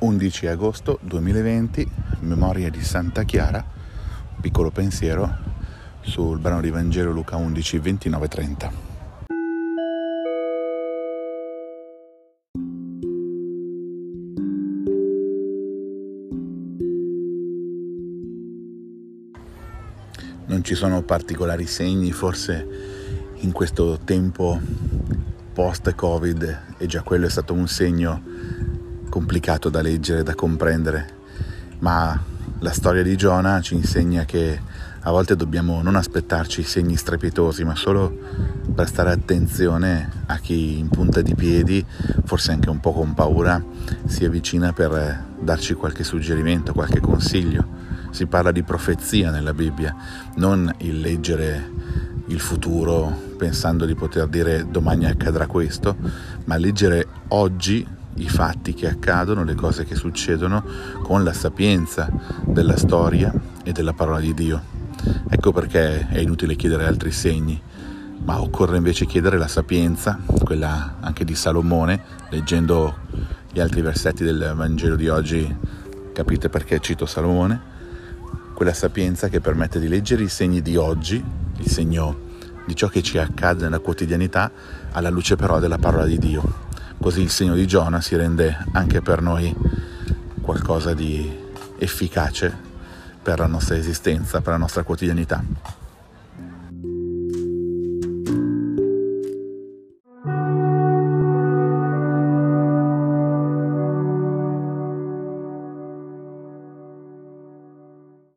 11 agosto 2020, memoria di Santa Chiara, piccolo pensiero sul brano di Vangelo Luca 11, 29, 30. Non ci sono particolari segni, forse in questo tempo post-Covid e già quello è stato un segno complicato da leggere, da comprendere, ma la storia di Giona ci insegna che a volte dobbiamo non aspettarci segni strepitosi, ma solo prestare attenzione a chi in punta di piedi, forse anche un po' con paura, si avvicina per darci qualche suggerimento, qualche consiglio. Si parla di profezia nella Bibbia, non il leggere il futuro pensando di poter dire domani accadrà questo, ma leggere oggi i fatti che accadono, le cose che succedono con la sapienza della storia e della parola di Dio. Ecco perché è inutile chiedere altri segni, ma occorre invece chiedere la sapienza, quella anche di Salomone, leggendo gli altri versetti del Vangelo di oggi capite perché cito Salomone, quella sapienza che permette di leggere i segni di oggi, il segno di ciò che ci accade nella quotidianità, alla luce però della parola di Dio. Così il segno di Giona si rende anche per noi qualcosa di efficace per la nostra esistenza, per la nostra quotidianità.